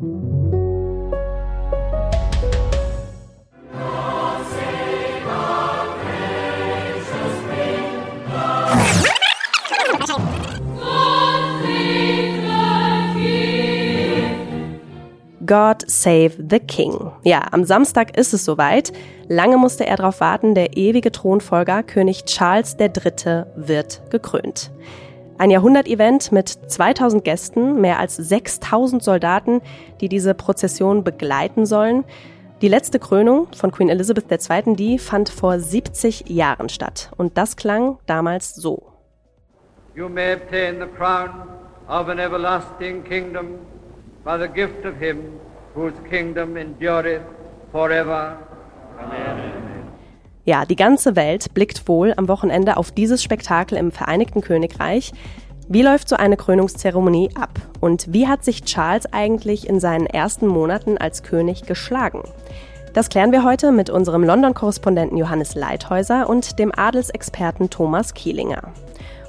God Save the King. Ja, am Samstag ist es soweit. Lange musste er darauf warten, der ewige Thronfolger, König Charles III., wird gekrönt. Ein Jahrhundert-Event mit 2000 Gästen, mehr als 6000 Soldaten, die diese Prozession begleiten sollen. Die letzte Krönung von Queen Elizabeth II., die fand vor 70 Jahren statt. Und das klang damals so. You may obtain the crown of an everlasting kingdom by the gift of him whose kingdom endureth forever. Amen. Ja, die ganze Welt blickt wohl am Wochenende auf dieses Spektakel im Vereinigten Königreich. Wie läuft so eine Krönungszeremonie ab? Und wie hat sich Charles eigentlich in seinen ersten Monaten als König geschlagen? Das klären wir heute mit unserem London-Korrespondenten Johannes Leithäuser und dem Adelsexperten Thomas Kielinger.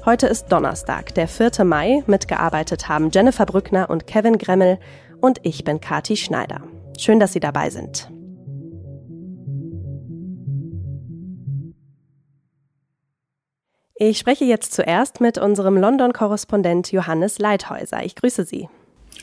Heute ist Donnerstag, der 4. Mai. Mitgearbeitet haben Jennifer Brückner und Kevin Gremmel und ich bin Kati Schneider. Schön, dass Sie dabei sind. Ich spreche jetzt zuerst mit unserem London-Korrespondent Johannes Leithäuser. Ich grüße Sie.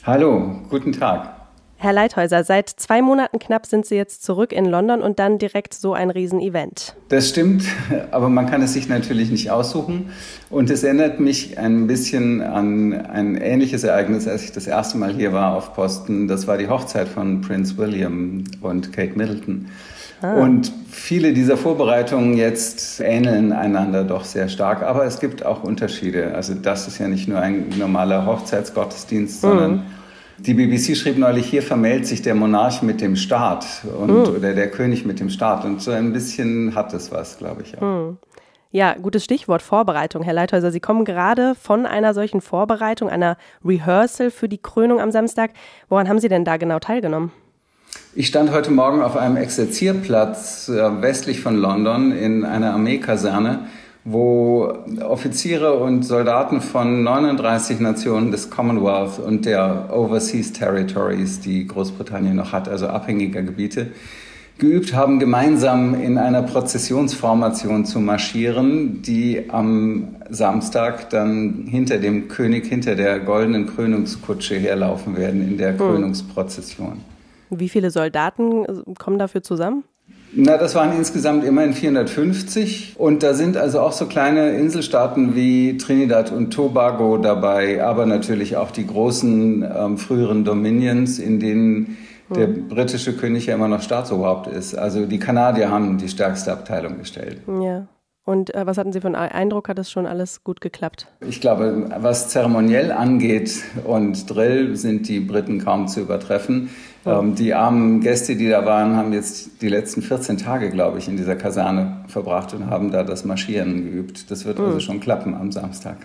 Hallo, guten Tag. Herr Leithäuser, seit zwei Monaten knapp sind Sie jetzt zurück in London und dann direkt so ein Riesenevent. Das stimmt, aber man kann es sich natürlich nicht aussuchen. Und es erinnert mich ein bisschen an ein ähnliches Ereignis, als ich das erste Mal hier war auf Posten. Das war die Hochzeit von Prince William und Kate Middleton. Ah. Und viele dieser Vorbereitungen jetzt ähneln einander doch sehr stark, aber es gibt auch Unterschiede. Also das ist ja nicht nur ein normaler Hochzeitsgottesdienst, sondern mhm die BBC schrieb neulich, hier vermählt sich der Monarch mit dem Staat und, mm. oder der König mit dem Staat. Und so ein bisschen hat es was, glaube ich. Auch. Mm. Ja, gutes Stichwort Vorbereitung, Herr Leithäuser. Sie kommen gerade von einer solchen Vorbereitung, einer Rehearsal für die Krönung am Samstag. Woran haben Sie denn da genau teilgenommen? Ich stand heute Morgen auf einem Exerzierplatz äh, westlich von London in einer Armeekaserne wo Offiziere und Soldaten von 39 Nationen des Commonwealth und der Overseas Territories, die Großbritannien noch hat, also abhängiger Gebiete, geübt haben, gemeinsam in einer Prozessionsformation zu marschieren, die am Samstag dann hinter dem König, hinter der goldenen Krönungskutsche herlaufen werden in der hm. Krönungsprozession. Wie viele Soldaten kommen dafür zusammen? Na, das waren insgesamt immerhin 450 und da sind also auch so kleine Inselstaaten wie Trinidad und Tobago dabei, aber natürlich auch die großen ähm, früheren Dominions, in denen der hm. britische König ja immer noch Staatsoberhaupt ist. Also die Kanadier haben die stärkste Abteilung gestellt. Ja. Und äh, was hatten Sie für einen Eindruck? Hat das schon alles gut geklappt? Ich glaube, was zeremoniell angeht und Drill sind die Briten kaum zu übertreffen. Ähm, die armen Gäste, die da waren, haben jetzt die letzten 14 Tage, glaube ich, in dieser Kaserne verbracht und haben da das Marschieren geübt. Das wird mhm. also schon klappen am Samstag.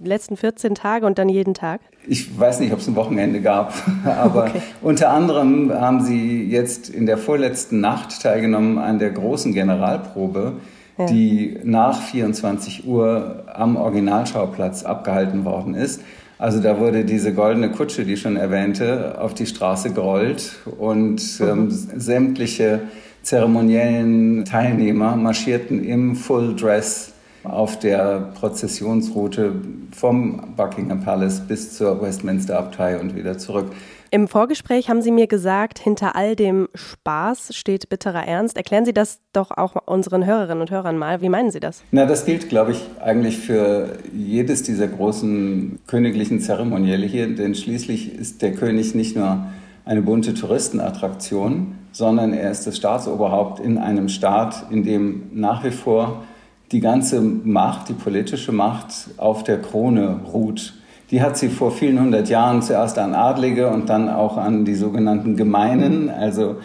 Die letzten 14 Tage und dann jeden Tag? Ich weiß nicht, ob es ein Wochenende gab, aber okay. unter anderem haben sie jetzt in der vorletzten Nacht teilgenommen an der großen Generalprobe ja. die nach 24 Uhr am Originalschauplatz abgehalten worden ist. Also da wurde diese goldene Kutsche, die ich schon erwähnte, auf die Straße gerollt und ähm, mhm. sämtliche zeremoniellen Teilnehmer marschierten im Full Dress auf der Prozessionsroute vom Buckingham Palace bis zur Westminster Abtei und wieder zurück. Im Vorgespräch haben Sie mir gesagt, hinter all dem Spaß steht bitterer Ernst. Erklären Sie das doch auch unseren Hörerinnen und Hörern mal. Wie meinen Sie das? Na, das gilt, glaube ich, eigentlich für jedes dieser großen königlichen Zeremonielle hier, denn schließlich ist der König nicht nur eine bunte Touristenattraktion, sondern er ist das Staatsoberhaupt in einem Staat, in dem nach wie vor die ganze Macht, die politische Macht auf der Krone ruht die hat sie vor vielen hundert Jahren zuerst an Adlige und dann auch an die sogenannten Gemeinen, also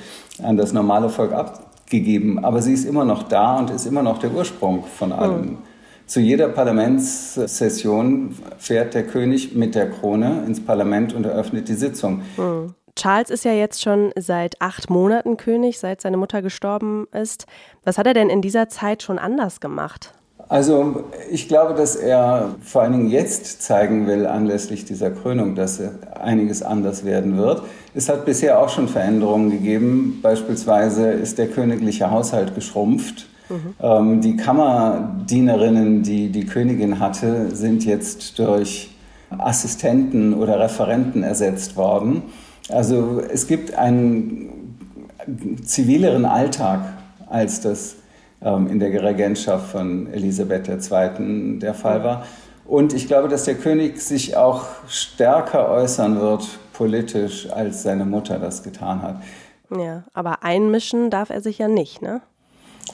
an das normale Volk abgegeben. Aber sie ist immer noch da und ist immer noch der Ursprung von allem. Mhm. Zu jeder Parlamentssession fährt der König mit der Krone ins Parlament und eröffnet die Sitzung. Mhm. Charles ist ja jetzt schon seit acht Monaten König, seit seine Mutter gestorben ist. Was hat er denn in dieser Zeit schon anders gemacht? Also ich glaube, dass er vor allen Dingen jetzt zeigen will, anlässlich dieser Krönung, dass einiges anders werden wird. Es hat bisher auch schon Veränderungen gegeben. Beispielsweise ist der königliche Haushalt geschrumpft. Mhm. Ähm, die Kammerdienerinnen, die die Königin hatte, sind jetzt durch Assistenten oder Referenten ersetzt worden. Also es gibt einen zivileren Alltag, als das in der Regentschaft von Elisabeth II. der Fall war. Und ich glaube, dass der König sich auch stärker äußern wird politisch, als seine Mutter das getan hat. Ja, aber einmischen darf er sich ja nicht, ne?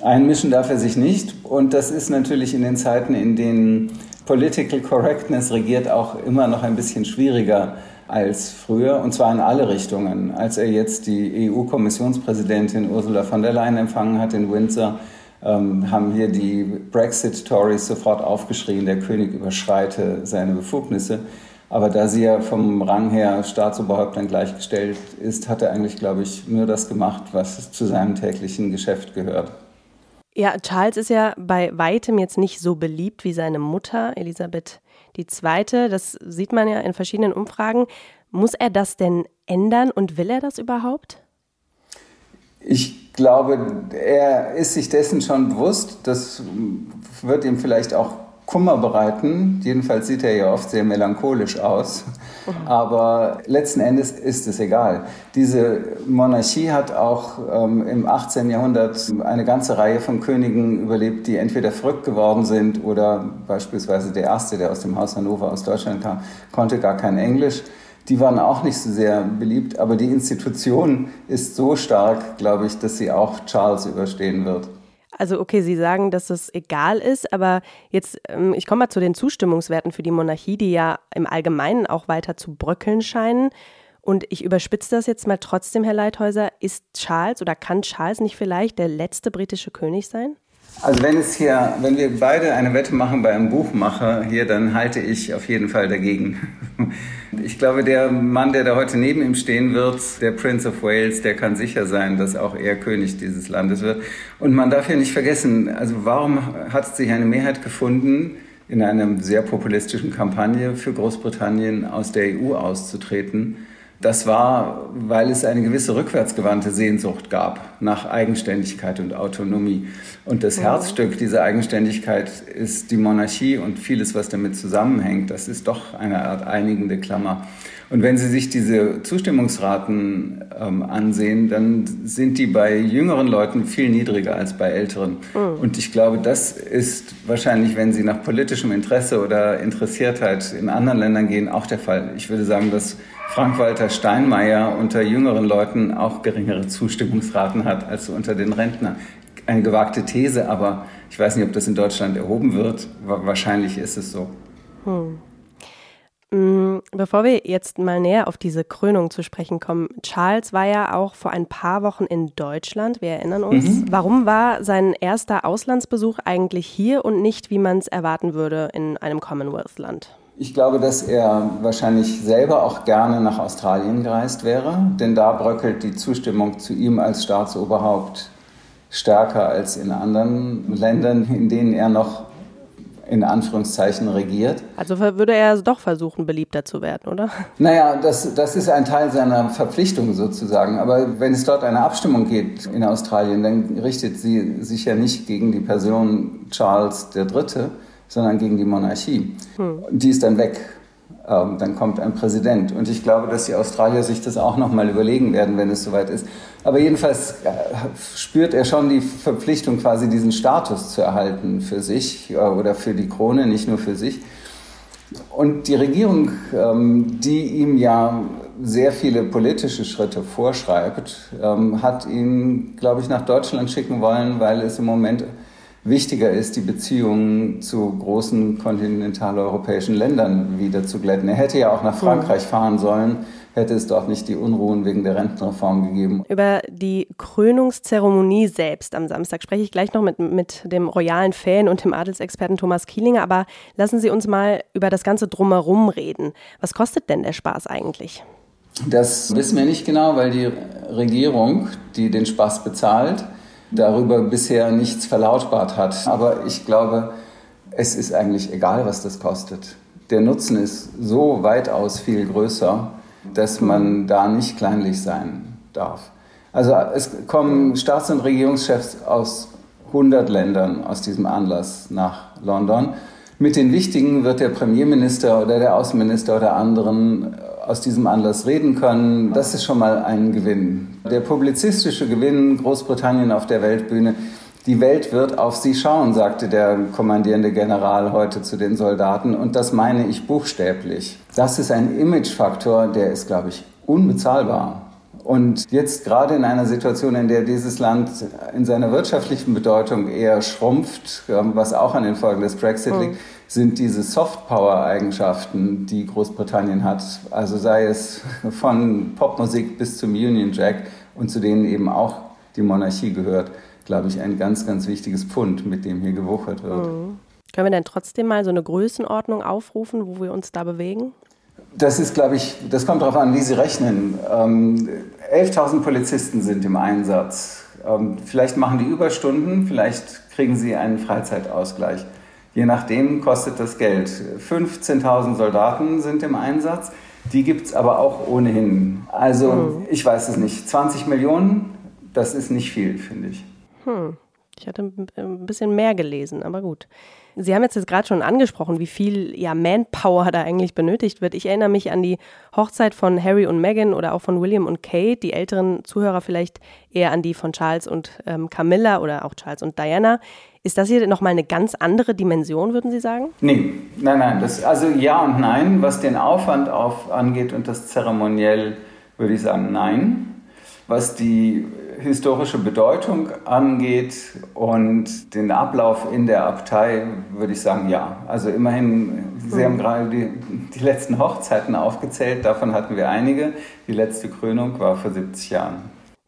Einmischen darf er sich nicht. Und das ist natürlich in den Zeiten, in denen Political Correctness regiert, auch immer noch ein bisschen schwieriger als früher, und zwar in alle Richtungen. Als er jetzt die EU-Kommissionspräsidentin Ursula von der Leyen empfangen hat in Windsor, ähm, haben hier die Brexit-Tories sofort aufgeschrien, der König überschreite seine Befugnisse. Aber da sie ja vom Rang her Staatsoberhäuptern gleichgestellt ist, hat er eigentlich, glaube ich, nur das gemacht, was zu seinem täglichen Geschäft gehört. Ja, Charles ist ja bei weitem jetzt nicht so beliebt wie seine Mutter, Elisabeth II. Das sieht man ja in verschiedenen Umfragen. Muss er das denn ändern und will er das überhaupt? Ich glaube, er ist sich dessen schon bewusst. Das wird ihm vielleicht auch Kummer bereiten. Jedenfalls sieht er ja oft sehr melancholisch aus. Aber letzten Endes ist es egal. Diese Monarchie hat auch ähm, im 18. Jahrhundert eine ganze Reihe von Königen überlebt, die entweder verrückt geworden sind oder beispielsweise der erste, der aus dem Haus Hannover aus Deutschland kam, konnte gar kein Englisch. Die waren auch nicht so sehr beliebt, aber die Institution ist so stark, glaube ich, dass sie auch Charles überstehen wird. Also okay, Sie sagen, dass es egal ist, aber jetzt, ähm, ich komme mal zu den Zustimmungswerten für die Monarchie, die ja im Allgemeinen auch weiter zu bröckeln scheinen. Und ich überspitze das jetzt mal trotzdem, Herr Leithäuser. Ist Charles oder kann Charles nicht vielleicht der letzte britische König sein? Also wenn es hier, wenn wir beide eine Wette machen bei einem Buchmacher hier, dann halte ich auf jeden Fall dagegen. Ich glaube, der Mann, der da heute neben ihm stehen wird, der Prince of Wales, der kann sicher sein, dass auch er König dieses Landes wird. Und man darf ja nicht vergessen, also warum hat sich eine Mehrheit gefunden, in einer sehr populistischen Kampagne für Großbritannien aus der EU auszutreten? Das war, weil es eine gewisse rückwärtsgewandte Sehnsucht gab nach Eigenständigkeit und Autonomie. Und das mhm. Herzstück dieser Eigenständigkeit ist die Monarchie und vieles, was damit zusammenhängt. Das ist doch eine Art einigende Klammer. Und wenn Sie sich diese Zustimmungsraten ähm, ansehen, dann sind die bei jüngeren Leuten viel niedriger als bei älteren. Mhm. Und ich glaube, das ist wahrscheinlich, wenn Sie nach politischem Interesse oder Interessiertheit in anderen Ländern gehen, auch der Fall. Ich würde sagen, dass Frank-Walter Steinmeier unter jüngeren Leuten auch geringere Zustimmungsraten hat als unter den Rentnern. Eine gewagte These, aber ich weiß nicht, ob das in Deutschland erhoben wird. Wahrscheinlich ist es so. Hm. Mm, bevor wir jetzt mal näher auf diese Krönung zu sprechen kommen, Charles war ja auch vor ein paar Wochen in Deutschland, wir erinnern uns. Mhm. Warum war sein erster Auslandsbesuch eigentlich hier und nicht, wie man es erwarten würde, in einem Commonwealth-Land? Ich glaube, dass er wahrscheinlich selber auch gerne nach Australien gereist wäre, denn da bröckelt die Zustimmung zu ihm als Staatsoberhaupt stärker als in anderen Ländern, in denen er noch in Anführungszeichen regiert. Also würde er doch versuchen, beliebter zu werden, oder? Naja, das, das ist ein Teil seiner Verpflichtung sozusagen. Aber wenn es dort eine Abstimmung geht in Australien, dann richtet sie sich ja nicht gegen die Person Charles III., sondern gegen die Monarchie. Hm. Die ist dann weg. Ähm, dann kommt ein Präsident. Und ich glaube, dass die Australier sich das auch nochmal überlegen werden, wenn es soweit ist. Aber jedenfalls äh, spürt er schon die Verpflichtung, quasi diesen Status zu erhalten für sich äh, oder für die Krone, nicht nur für sich. Und die Regierung, ähm, die ihm ja sehr viele politische Schritte vorschreibt, ähm, hat ihn, glaube ich, nach Deutschland schicken wollen, weil es im Moment wichtiger ist, die Beziehungen zu großen kontinentaleuropäischen Ländern wieder zu glätten. Er hätte ja auch nach Frankreich fahren sollen, hätte es dort nicht die Unruhen wegen der Rentenreform gegeben. Über die Krönungszeremonie selbst am Samstag spreche ich gleich noch mit, mit dem royalen Fan und dem Adelsexperten Thomas Kielinger, aber lassen Sie uns mal über das Ganze drumherum reden. Was kostet denn der Spaß eigentlich? Das wissen wir nicht genau, weil die Regierung, die den Spaß bezahlt, darüber bisher nichts verlautbart hat. Aber ich glaube, es ist eigentlich egal, was das kostet. Der Nutzen ist so weitaus viel größer, dass man da nicht kleinlich sein darf. Also es kommen Staats- und Regierungschefs aus 100 Ländern aus diesem Anlass nach London. Mit den Wichtigen wird der Premierminister oder der Außenminister oder anderen aus diesem Anlass reden können. Das ist schon mal ein Gewinn. Der publizistische Gewinn Großbritannien auf der Weltbühne die Welt wird auf sie schauen, sagte der kommandierende General heute zu den Soldaten. Und das meine ich buchstäblich. Das ist ein Imagefaktor, der ist, glaube ich, unbezahlbar. Und jetzt gerade in einer Situation, in der dieses Land in seiner wirtschaftlichen Bedeutung eher schrumpft, ähm, was auch an den Folgen des Brexit liegt, mhm. Sind diese Soft-Power-Eigenschaften, die Großbritannien hat, also sei es von Popmusik bis zum Union Jack und zu denen eben auch die Monarchie gehört, glaube ich, ein ganz, ganz wichtiges Pfund, mit dem hier gewuchert wird. Mhm. Können wir denn trotzdem mal so eine Größenordnung aufrufen, wo wir uns da bewegen? Das ist, glaube ich, das kommt darauf an, wie Sie rechnen. Ähm, 11.000 Polizisten sind im Einsatz. Ähm, vielleicht machen die Überstunden, vielleicht kriegen sie einen Freizeitausgleich. Je nachdem kostet das Geld. 15.000 Soldaten sind im Einsatz. Die gibt es aber auch ohnehin. Also, mhm. ich weiß es nicht. 20 Millionen, das ist nicht viel, finde ich. Hm. Ich hatte ein bisschen mehr gelesen, aber gut. Sie haben jetzt, jetzt gerade schon angesprochen, wie viel ja, Manpower da eigentlich benötigt wird. Ich erinnere mich an die Hochzeit von Harry und Meghan oder auch von William und Kate. Die älteren Zuhörer vielleicht eher an die von Charles und ähm, Camilla oder auch Charles und Diana. Ist das hier nochmal eine ganz andere Dimension, würden Sie sagen? Nee, nein, nein. Das, also ja und nein. Was den Aufwand auf, angeht und das Zeremoniell, würde ich sagen, nein. Was die historische Bedeutung angeht und den Ablauf in der Abtei, würde ich sagen, ja. Also immerhin, Sie haben mhm. gerade die, die letzten Hochzeiten aufgezählt, davon hatten wir einige. Die letzte Krönung war vor 70 Jahren.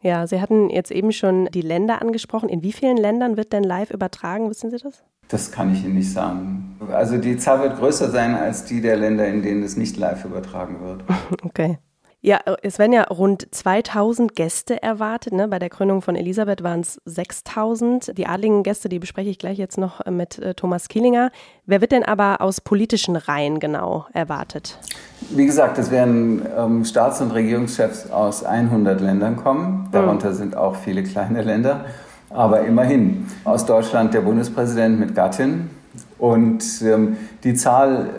Ja, Sie hatten jetzt eben schon die Länder angesprochen. In wie vielen Ländern wird denn live übertragen? Wissen Sie das? Das kann ich Ihnen nicht sagen. Also die Zahl wird größer sein als die der Länder, in denen es nicht live übertragen wird. Okay. Ja, es werden ja rund 2000 Gäste erwartet. Ne? Bei der Krönung von Elisabeth waren es 6000. Die adligen Gäste, die bespreche ich gleich jetzt noch äh, mit äh, Thomas Kielinger. Wer wird denn aber aus politischen Reihen genau erwartet? Wie gesagt, es werden ähm, Staats- und Regierungschefs aus 100 Ländern kommen. Darunter mhm. sind auch viele kleine Länder. Aber immerhin. Aus Deutschland der Bundespräsident mit Gattin. Und ähm, die Zahl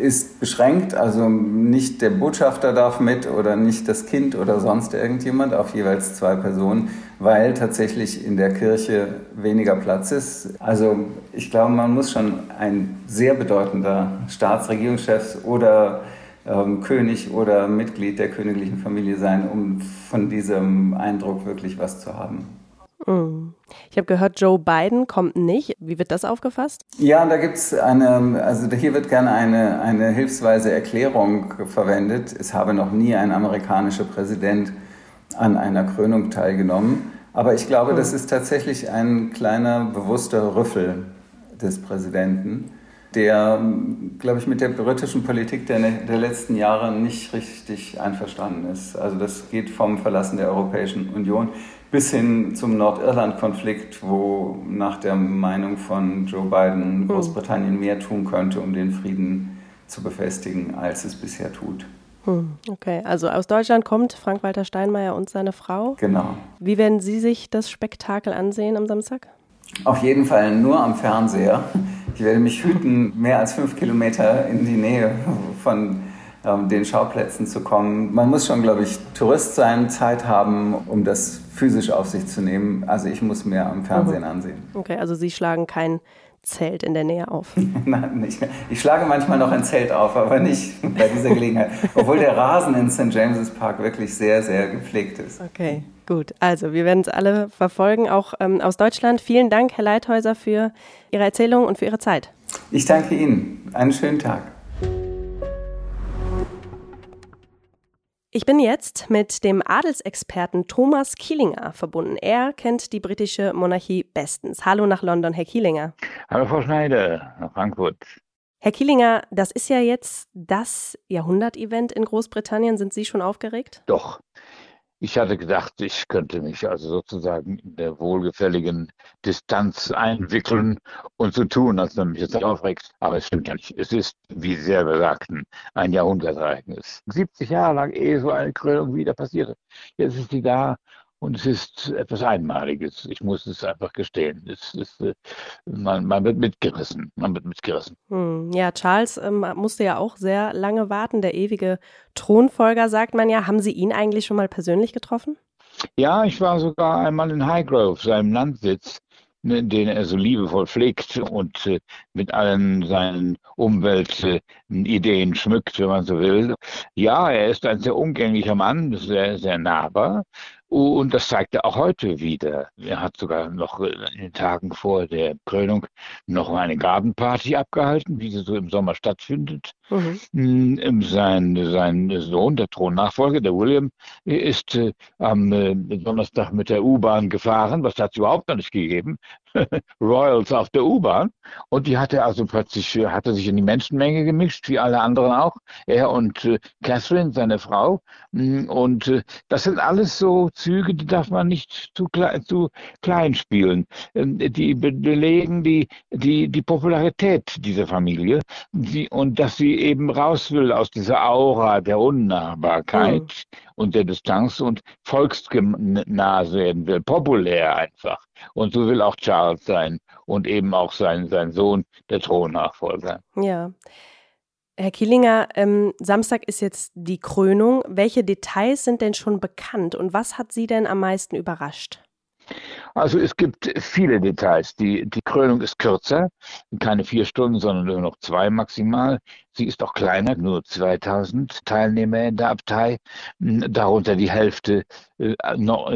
ist beschränkt, also nicht der Botschafter darf mit oder nicht das Kind oder sonst irgendjemand, auf jeweils zwei Personen, weil tatsächlich in der Kirche weniger Platz ist. Also ich glaube, man muss schon ein sehr bedeutender Staatsregierungschef oder ähm, König oder Mitglied der königlichen Familie sein, um von diesem Eindruck wirklich was zu haben. Mhm. Ich habe gehört, Joe Biden kommt nicht. Wie wird das aufgefasst? Ja, da gibt es eine, also hier wird gerne eine, eine hilfsweise Erklärung verwendet. Es habe noch nie ein amerikanischer Präsident an einer Krönung teilgenommen. Aber ich glaube, das mhm. ist tatsächlich ein kleiner bewusster Rüffel des Präsidenten, der, glaube ich, mit der britischen Politik der, der letzten Jahre nicht richtig einverstanden ist. Also das geht vom Verlassen der Europäischen Union bis hin zum Nordirland-Konflikt, wo nach der Meinung von Joe Biden hm. Großbritannien mehr tun könnte, um den Frieden zu befestigen, als es bisher tut. Hm, okay, also aus Deutschland kommt Frank-Walter Steinmeier und seine Frau. Genau. Wie werden Sie sich das Spektakel ansehen am Samstag? Auf jeden Fall nur am Fernseher. Ich werde mich hüten, mehr als fünf Kilometer in die Nähe von ähm, den Schauplätzen zu kommen. Man muss schon, glaube ich, Tourist sein, Zeit haben, um das physisch auf sich zu nehmen. Also ich muss mehr am Fernsehen mhm. ansehen. Okay, also Sie schlagen kein Zelt in der Nähe auf. Nein, nicht. Ich schlage manchmal noch ein Zelt auf, aber nicht bei dieser Gelegenheit. Obwohl der Rasen in St. James's Park wirklich sehr, sehr gepflegt ist. Okay, gut. Also wir werden es alle verfolgen, auch ähm, aus Deutschland. Vielen Dank, Herr Leithäuser, für Ihre Erzählung und für Ihre Zeit. Ich danke Ihnen. Einen schönen Tag. Ich bin jetzt mit dem Adelsexperten Thomas Kielinger verbunden. Er kennt die britische Monarchie bestens. Hallo nach London, Herr Kielinger. Hallo Frau Schneider nach Frankfurt. Herr Kielinger, das ist ja jetzt das Jahrhundert-Event in Großbritannien. Sind Sie schon aufgeregt? Doch. Ich hatte gedacht, ich könnte mich also sozusagen in der wohlgefälligen Distanz einwickeln und so tun, als wenn mich jetzt nicht aufregt. Aber es stimmt ja nicht. Es ist, wie Sie selber sagten, ein Jahrhundertereignis. 70 Jahre lang, ehe so eine Krönung wieder passierte. Jetzt ist sie da und es ist etwas Einmaliges. Ich muss es einfach gestehen. Es ist, äh, man, man, wird mitgerissen. Man wird mitgerissen. Hm, ja, Charles ähm, musste ja auch sehr lange warten. Der ewige Thronfolger, sagt man ja. Haben Sie ihn eigentlich schon mal persönlich getroffen? Ja, ich war sogar einmal in Highgrove, seinem Landsitz, ne, den er so liebevoll pflegt und äh, mit allen seinen Umweltideen schmückt, wenn man so will. Ja, er ist ein sehr umgänglicher Mann, sehr, sehr nahbar. Und das zeigt er auch heute wieder. Er hat sogar noch in den Tagen vor der Krönung noch eine Gartenparty abgehalten, wie sie so im Sommer stattfindet. Mhm. Mm, sein, sein Sohn, der Thronnachfolger, der William, ist äh, am äh, Donnerstag mit der U-Bahn gefahren. Was hat es überhaupt noch nicht gegeben? Royals auf der U-Bahn. Und die hatte also plötzlich, äh, hatte sich in die Menschenmenge gemischt, wie alle anderen auch. Er und äh, Catherine, seine Frau. Mm, und äh, das sind alles so Züge, die darf man nicht zu, klein, zu klein spielen. Ähm, die belegen die, die, die Popularität dieser Familie. Die, und dass sie eben raus will aus dieser Aura der Unnahbarkeit mhm. und der Distanz und volksnah werden will, populär einfach. Und so will auch Charles sein und eben auch sein, sein Sohn, der Thronnachfolger. Ja. Herr Kielinger, ähm, Samstag ist jetzt die Krönung. Welche Details sind denn schon bekannt und was hat Sie denn am meisten überrascht? Also es gibt viele Details. Die, die Krönung ist kürzer, keine vier Stunden, sondern nur noch zwei maximal. Sie ist auch kleiner, nur 2000 Teilnehmer in der Abtei, darunter die Hälfte äh,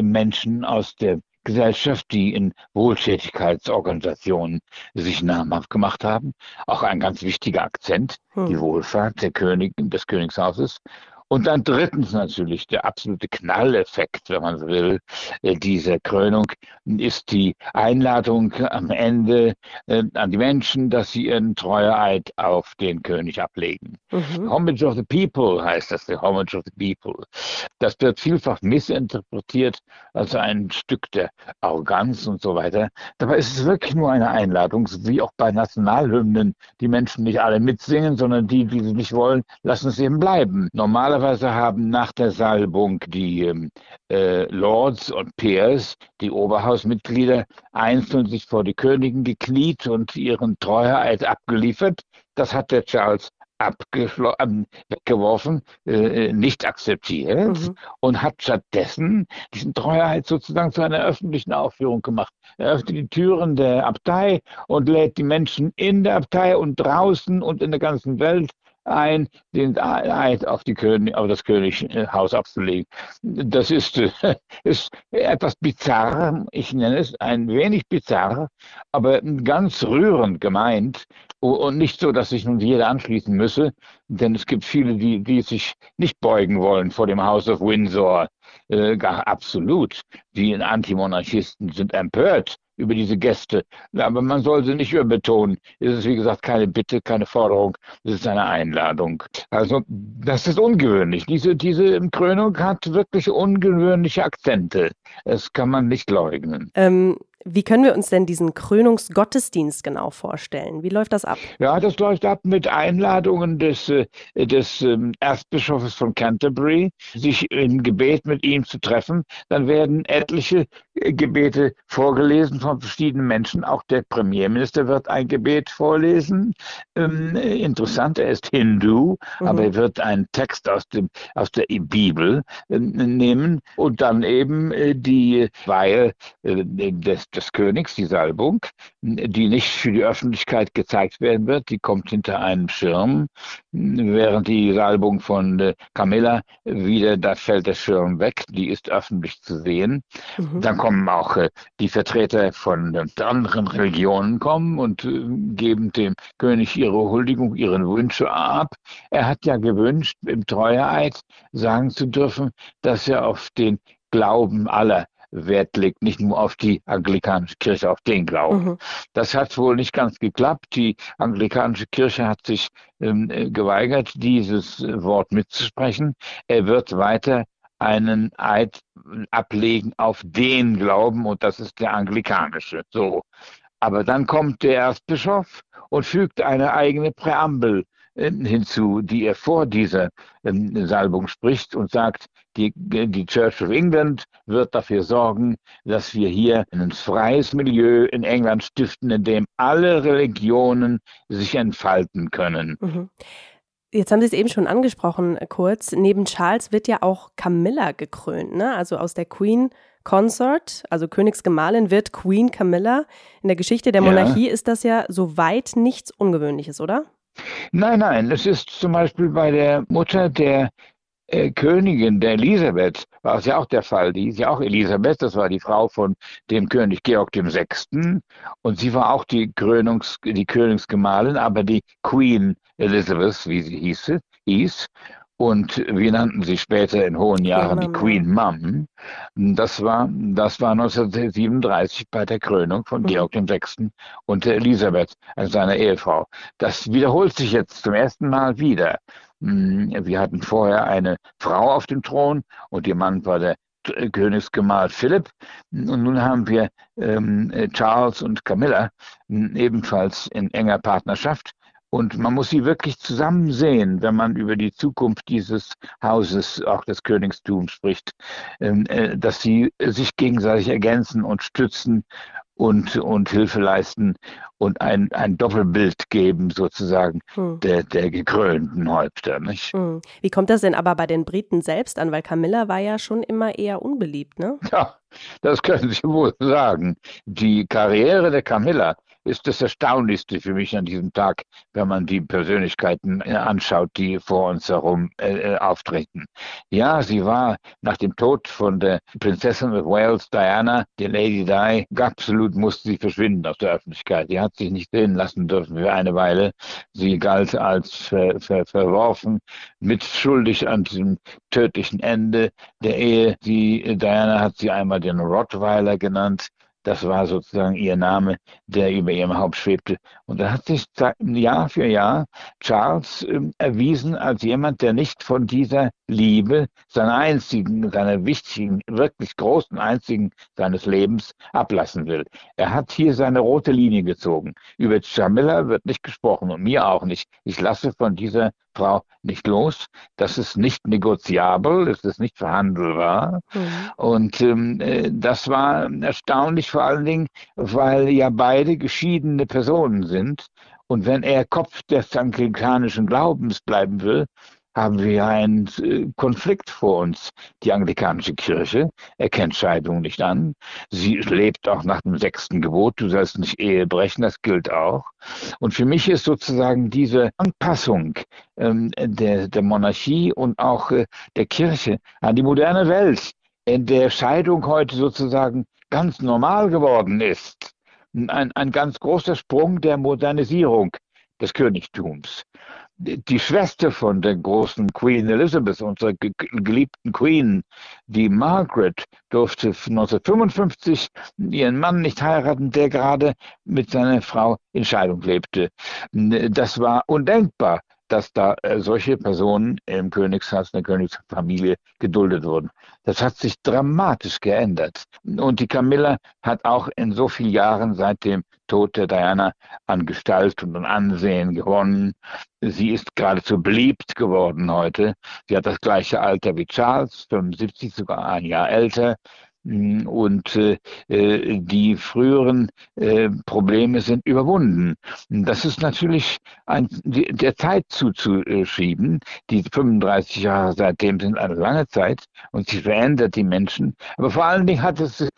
Menschen aus der Gesellschaft, die in Wohltätigkeitsorganisationen sich namhaft gemacht haben. Auch ein ganz wichtiger Akzent, hm. die Wohlfahrt der Königin, des Königshauses. Und dann drittens natürlich der absolute Knalleffekt, wenn man so will, äh, dieser Krönung ist die Einladung am Ende äh, an die Menschen, dass sie ihren Treueeid auf den König ablegen. Mhm. Homage of the People heißt das, the Homage of the People. Das wird vielfach missinterpretiert als ein Stück der Arroganz und so weiter. Dabei ist es wirklich nur eine Einladung, wie auch bei Nationalhymnen. Die Menschen nicht alle mitsingen, sondern die, die sie nicht wollen, lassen es eben bleiben. Normalerweise Normalerweise haben nach der Salbung die ähm, äh, Lords und Peers, die Oberhausmitglieder, einzeln sich vor die Königin gekniet und ihren Treueeid abgeliefert. Das hat der Charles ähm, weggeworfen, äh, nicht akzeptiert mhm. und hat stattdessen diesen Treueeid sozusagen zu einer öffentlichen Aufführung gemacht. Er öffnet die Türen der Abtei und lädt die Menschen in der Abtei und draußen und in der ganzen Welt ein, den Eid auf, die König, auf das Könighaus abzulegen. Das ist, ist etwas bizarr, ich nenne es ein wenig bizarr, aber ganz rührend gemeint und nicht so, dass sich nun jeder anschließen müsse, denn es gibt viele, die, die sich nicht beugen wollen vor dem House of Windsor, äh, gar absolut. Die Antimonarchisten sind empört über diese Gäste. Aber man soll sie nicht überbetonen. Es ist, wie gesagt, keine Bitte, keine Forderung. Es ist eine Einladung. Also, das ist ungewöhnlich. Diese, diese Krönung hat wirklich ungewöhnliche Akzente. Das kann man nicht leugnen. Ähm, wie können wir uns denn diesen Krönungsgottesdienst genau vorstellen? Wie läuft das ab? Ja, das läuft ab mit Einladungen des, äh, des ähm, Erzbischofs von Canterbury, sich im Gebet mit ihm zu treffen. Dann werden etliche äh, Gebete vorgelesen von verschiedenen Menschen. Auch der Premierminister wird ein Gebet vorlesen. Ähm, interessant, er ist Hindu, mhm. aber er wird einen Text aus, dem, aus der Bibel äh, nehmen und dann eben die Weihe des des Königs, die Salbung, die nicht für die Öffentlichkeit gezeigt werden wird. Die kommt hinter einem Schirm, während die Salbung von äh, Camilla wieder, da fällt der Schirm weg, die ist öffentlich zu sehen. Mhm. Dann kommen auch äh, die Vertreter von anderen Religionen kommen und äh, geben dem König ihre Huldigung, ihren Wünsche ab. Er hat ja gewünscht, im Treueeid sagen zu dürfen, dass er auf den Glauben aller Wert legt, nicht nur auf die anglikanische Kirche, auf den Glauben. Mhm. Das hat wohl nicht ganz geklappt. Die anglikanische Kirche hat sich ähm, äh, geweigert, dieses Wort mitzusprechen. Er wird weiter einen Eid ablegen auf den Glauben und das ist der anglikanische. So. Aber dann kommt der Erzbischof und fügt eine eigene Präambel äh, hinzu, die er vor dieser ähm, Salbung spricht und sagt, die, die Church of England wird dafür sorgen, dass wir hier ein freies Milieu in England stiften, in dem alle Religionen sich entfalten können. Mhm. Jetzt haben Sie es eben schon angesprochen, äh, kurz. Neben Charles wird ja auch Camilla gekrönt, ne? Also aus der Queen Consort, also Königsgemahlin, wird Queen Camilla. In der Geschichte der Monarchie ja. ist das ja soweit nichts Ungewöhnliches, oder? Nein, nein, es ist zum Beispiel bei der Mutter der äh, Königin, der Elisabeth, war es ja auch der Fall. Die ist ja auch Elisabeth, das war die Frau von dem König Georg VI. Und sie war auch die, Krönungs-, die Königsgemahlin, aber die Queen Elizabeth, wie sie hieß, hieß. Und wir nannten sie später in hohen Jahren die Queen Mum. Das war, das war 1937 bei der Krönung von mhm. Georg VI. und Elisabeth, also seiner Ehefrau. Das wiederholt sich jetzt zum ersten Mal wieder. Hm, wir hatten vorher eine Frau auf dem Thron und ihr Mann war der Königsgemahl Philipp. Und nun haben wir ähm, Charles und Camilla hm, ebenfalls in enger Partnerschaft. Und man muss sie wirklich zusammen sehen, wenn man über die Zukunft dieses Hauses, auch des Königstums spricht, ähm, äh, dass sie sich gegenseitig ergänzen und stützen und, und Hilfe leisten und ein, ein Doppelbild geben, sozusagen, hm. der, der gekrönten Häupter. Nicht? Hm. Wie kommt das denn aber bei den Briten selbst an? Weil Camilla war ja schon immer eher unbeliebt, ne? Ja, das können Sie wohl sagen. Die Karriere der Camilla ist das Erstaunlichste für mich an diesem Tag, wenn man die Persönlichkeiten äh, anschaut, die vor uns herum äh, äh, auftreten. Ja, sie war nach dem Tod von der Prinzessin of Wales, Diana, die Lady Di, absolut musste sie verschwinden aus der Öffentlichkeit. Die hat sich nicht sehen lassen dürfen für eine Weile. Sie galt als ver, ver, verworfen, mitschuldig an diesem tödlichen Ende der Ehe. Die Diana hat sie einmal den Rottweiler genannt. Das war sozusagen ihr Name, der über ihrem Haupt schwebte. Und da hat sich Jahr für Jahr Charles äh, erwiesen als jemand, der nicht von dieser Liebe, seiner einzigen, seiner wichtigen, wirklich großen einzigen seines Lebens ablassen will. Er hat hier seine rote Linie gezogen. Über Jamila wird nicht gesprochen und mir auch nicht. Ich lasse von dieser Frau nicht los. Das ist nicht negoziabel, das ist nicht verhandelbar. Mhm. Und ähm, äh, das war erstaunlich vor allen Dingen, weil ja beide geschiedene Personen sind. Und wenn er Kopf des anglikanischen Glaubens bleiben will, haben wir einen äh, Konflikt vor uns. Die anglikanische Kirche erkennt Scheidung nicht an. Sie lebt auch nach dem sechsten Gebot, du sollst nicht Ehe brechen, das gilt auch. Und für mich ist sozusagen diese Anpassung ähm, der, der Monarchie und auch äh, der Kirche an die moderne Welt, in der Scheidung heute sozusagen ganz normal geworden ist, ein, ein ganz großer Sprung der Modernisierung des Königtums die Schwester von der großen Queen Elizabeth, unserer geliebten Queen, die Margaret, durfte 1955 ihren Mann nicht heiraten, der gerade mit seiner Frau in Scheidung lebte. Das war undenkbar dass da äh, solche Personen im Königshaus, in der Königsfamilie geduldet wurden. Das hat sich dramatisch geändert. Und die Camilla hat auch in so vielen Jahren seit dem Tod der Diana an Gestalt und an Ansehen gewonnen. Sie ist geradezu beliebt geworden heute. Sie hat das gleiche Alter wie Charles, 75, sogar ein Jahr älter. Mm, und äh, äh, die früheren äh, Probleme sind überwunden. Das ist natürlich ein, der Zeit zuzuschieben. Die 35 Jahre seitdem sind eine lange Zeit und sie verändert die Menschen. Aber vor allen Dingen hat es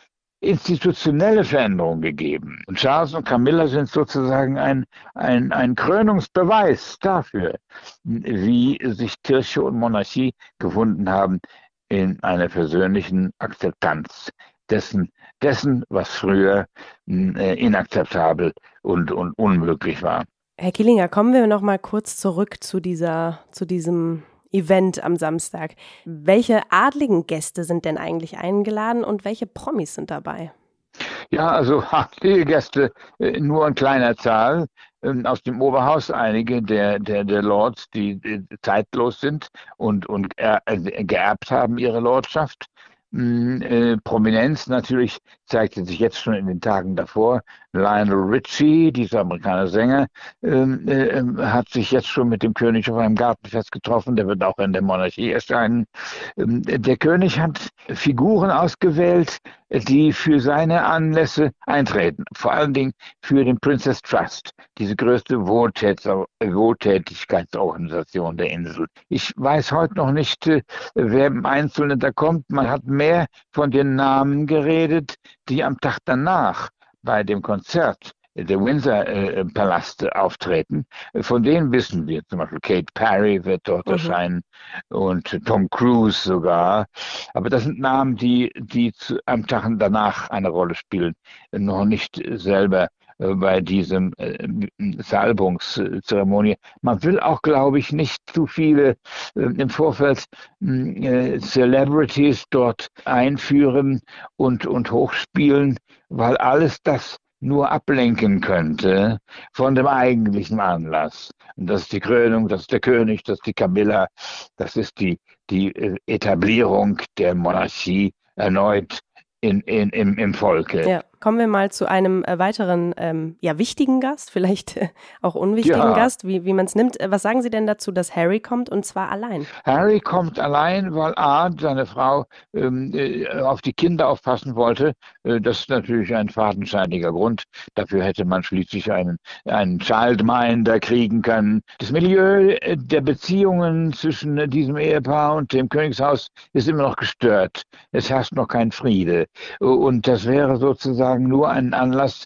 institutionelle Veränderungen gegeben. Und Charles und Camilla sind sozusagen ein, ein, ein Krönungsbeweis dafür, wie sich Kirche und Monarchie gefunden haben in einer persönlichen Akzeptanz dessen, dessen was früher äh, inakzeptabel und, und unmöglich war. Herr Killinger, kommen wir noch mal kurz zurück zu dieser, zu diesem Event am Samstag. Welche adligen Gäste sind denn eigentlich eingeladen und welche Promis sind dabei? Ja, also adlige Gäste äh, nur in kleiner Zahl. Ähm, aus dem Oberhaus einige der, der, der Lords, die, zeitlos sind und, und äh, geerbt haben ihre Lordschaft. Mm, äh, Prominenz natürlich zeigte sich jetzt schon in den Tagen davor. Lionel Richie, dieser amerikanische Sänger, ähm, äh, hat sich jetzt schon mit dem König auf einem Gartenfest getroffen. Der wird auch in der Monarchie erscheinen. Ähm, der König hat Figuren ausgewählt, die für seine Anlässe eintreten. Vor allen Dingen für den Princess Trust, diese größte Wohltät Wohltätigkeitsorganisation der Insel. Ich weiß heute noch nicht, äh, wer im Einzelnen da kommt. Man hat mehr von den Namen geredet, die am Tag danach bei dem Konzert der Windsor-Palast äh, auftreten. Von denen wissen wir, zum Beispiel Kate Perry wird dort mhm. erscheinen und Tom Cruise sogar. Aber das sind Namen, die, die zu, am Tag danach eine Rolle spielen, noch nicht selber äh, bei diesem äh, Salbungszeremonie. Man will auch, glaube ich, nicht zu viele äh, im Vorfeld äh, Celebrities dort einführen und, und hochspielen, weil alles das nur ablenken könnte von dem eigentlichen Anlass. Und das ist die Krönung, das ist der König, das ist die Camilla, das ist die, die äh, Etablierung der Monarchie erneut in, in, im, im Volke. Ja. Kommen wir mal zu einem äh, weiteren, ähm, ja, wichtigen Gast, vielleicht äh, auch unwichtigen ja. Gast, wie, wie man es nimmt. Äh, was sagen Sie denn dazu, dass Harry kommt und zwar allein? Harry kommt allein, weil A, seine Frau ähm, äh, auf die Kinder aufpassen wollte. Das ist natürlich ein fadenscheiniger Grund. Dafür hätte man schließlich einen, einen Childminder kriegen können. Das Milieu der Beziehungen zwischen diesem Ehepaar und dem Königshaus ist immer noch gestört. Es herrscht noch kein Friede. Und das wäre sozusagen sozusagen nur ein Anlass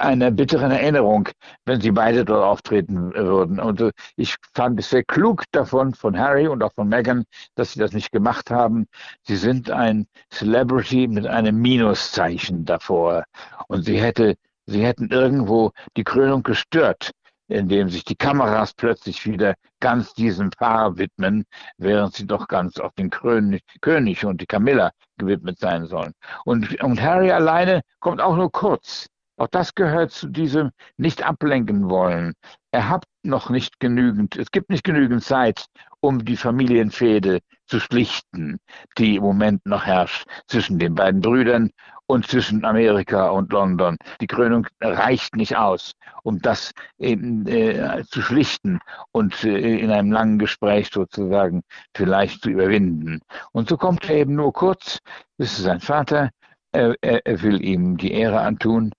einer bitteren Erinnerung, wenn sie beide dort auftreten würden. Und äh, ich fand es sehr klug davon, von Harry und auch von Meghan, dass sie das nicht gemacht haben. Sie sind ein Celebrity mit einem Minuszeichen davor. Und sie hätte, sie hätten irgendwo die Krönung gestört, indem sich die Kameras plötzlich wieder ganz diesem Paar widmen, während sie doch ganz auf den König, König und die Camilla gewidmet sein sollen. Und, und Harry alleine kommt auch nur kurz. Auch das gehört zu diesem nicht ablenken wollen. Er hat noch nicht genügend, es gibt nicht genügend Zeit, um die Familienfehde zu schlichten, die im Moment noch herrscht zwischen den beiden Brüdern und zwischen Amerika und London. Die Krönung reicht nicht aus, um das eben äh, zu schlichten und äh, in einem langen Gespräch sozusagen vielleicht zu überwinden. Und so kommt er eben nur kurz, das ist sein Vater, er, er, er, will ihm die Ehre antun.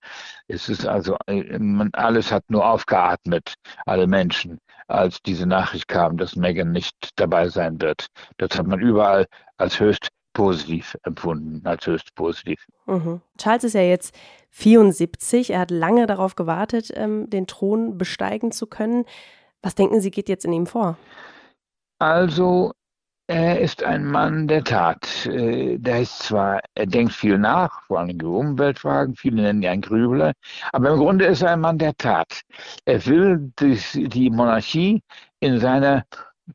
Es ist also, äh, man, alles hat nur aufgeatmet, alle Menschen, als diese Nachricht kam, dass Meghan nicht dabei sein wird. Das hat man überall als höchst positiv empfunden, als höchst positiv. Mhm. Charles ist ja jetzt 74. Er hat lange darauf gewartet, ähm, den Thron besteigen zu können. Was denken Sie, geht jetzt in ihm vor? Also, er ist ein Mann der Tat. Äh, der ist zwar, er denkt viel nach, vor allem über Umweltfragen, viele nennen ihn einen Grübler, aber im Grunde ist er ein Mann der Tat. Er will die, die Monarchie in seiner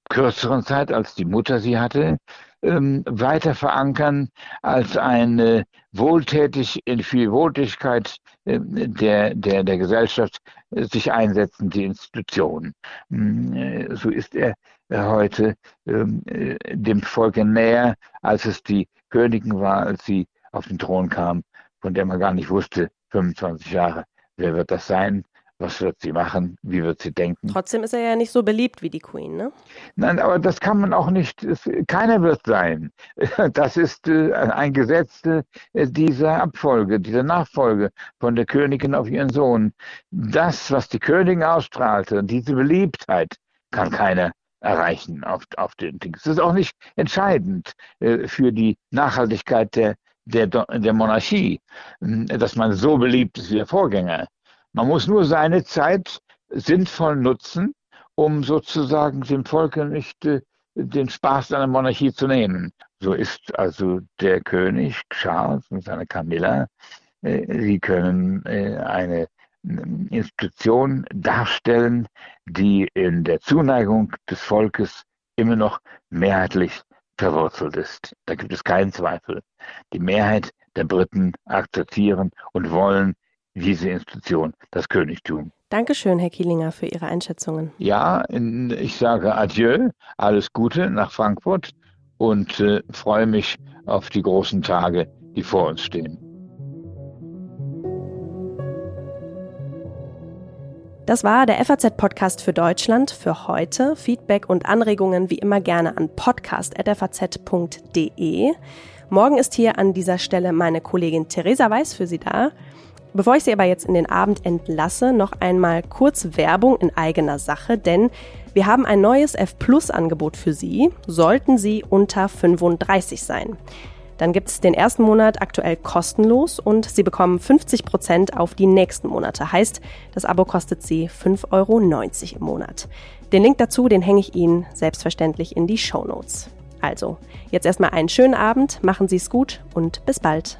kürzeren Zeit, als die Mutter sie hatte, ähm, weiter verankern als eine wohltätig, in viel Wohltätigkeit äh, der, der, der Gesellschaft äh, sich einsetzende Institution. Mm, äh, so ist er heute ähm, äh, dem Volke näher, als es die Königin war, als sie auf den Thron kam, von der man gar nicht wusste, 25 Jahre, wer wird das sein? Was wird sie machen? Wie wird sie denken? Trotzdem ist er ja nicht so beliebt wie die Queen, ne? Nein, aber das kann man auch nicht. Keiner wird sein. Das ist äh, ein Gesetz äh, dieser Abfolge, dieser Nachfolge von der Königin auf ihren Sohn. Das, was die Königin ausstrahlte, diese Beliebtheit, kann keiner erreichen auf, auf den Dings. Das ist auch nicht entscheidend äh, für die Nachhaltigkeit der, der, der Monarchie, dass man so beliebt ist wie der Vorgänger. Man muss nur seine Zeit sinnvoll nutzen, um sozusagen dem Volke nicht äh, den Spaß einer Monarchie zu nehmen. So ist also der König Charles und seine Camilla, äh, sie können äh, eine Institution darstellen, die in der Zuneigung des Volkes immer noch mehrheitlich verwurzelt ist. Da gibt es keinen Zweifel. Die Mehrheit der Briten akzeptieren und wollen diese Institution, das Königtum. Dankeschön, Herr Kielinger, für Ihre Einschätzungen. Ja, ich sage Adieu, alles Gute nach Frankfurt und äh, freue mich auf die großen Tage, die vor uns stehen. Das war der FAZ-Podcast für Deutschland für heute. Feedback und Anregungen wie immer gerne an podcast.faz.de. Morgen ist hier an dieser Stelle meine Kollegin Theresa Weiß für Sie da. Bevor ich Sie aber jetzt in den Abend entlasse, noch einmal kurz Werbung in eigener Sache, denn wir haben ein neues F-Plus-Angebot für Sie, sollten Sie unter 35 sein. Dann gibt es den ersten Monat aktuell kostenlos und Sie bekommen 50 Prozent auf die nächsten Monate. Heißt, das Abo kostet Sie 5,90 Euro im Monat. Den Link dazu, den hänge ich Ihnen selbstverständlich in die Show Notes. Also, jetzt erstmal einen schönen Abend, machen Sie es gut und bis bald.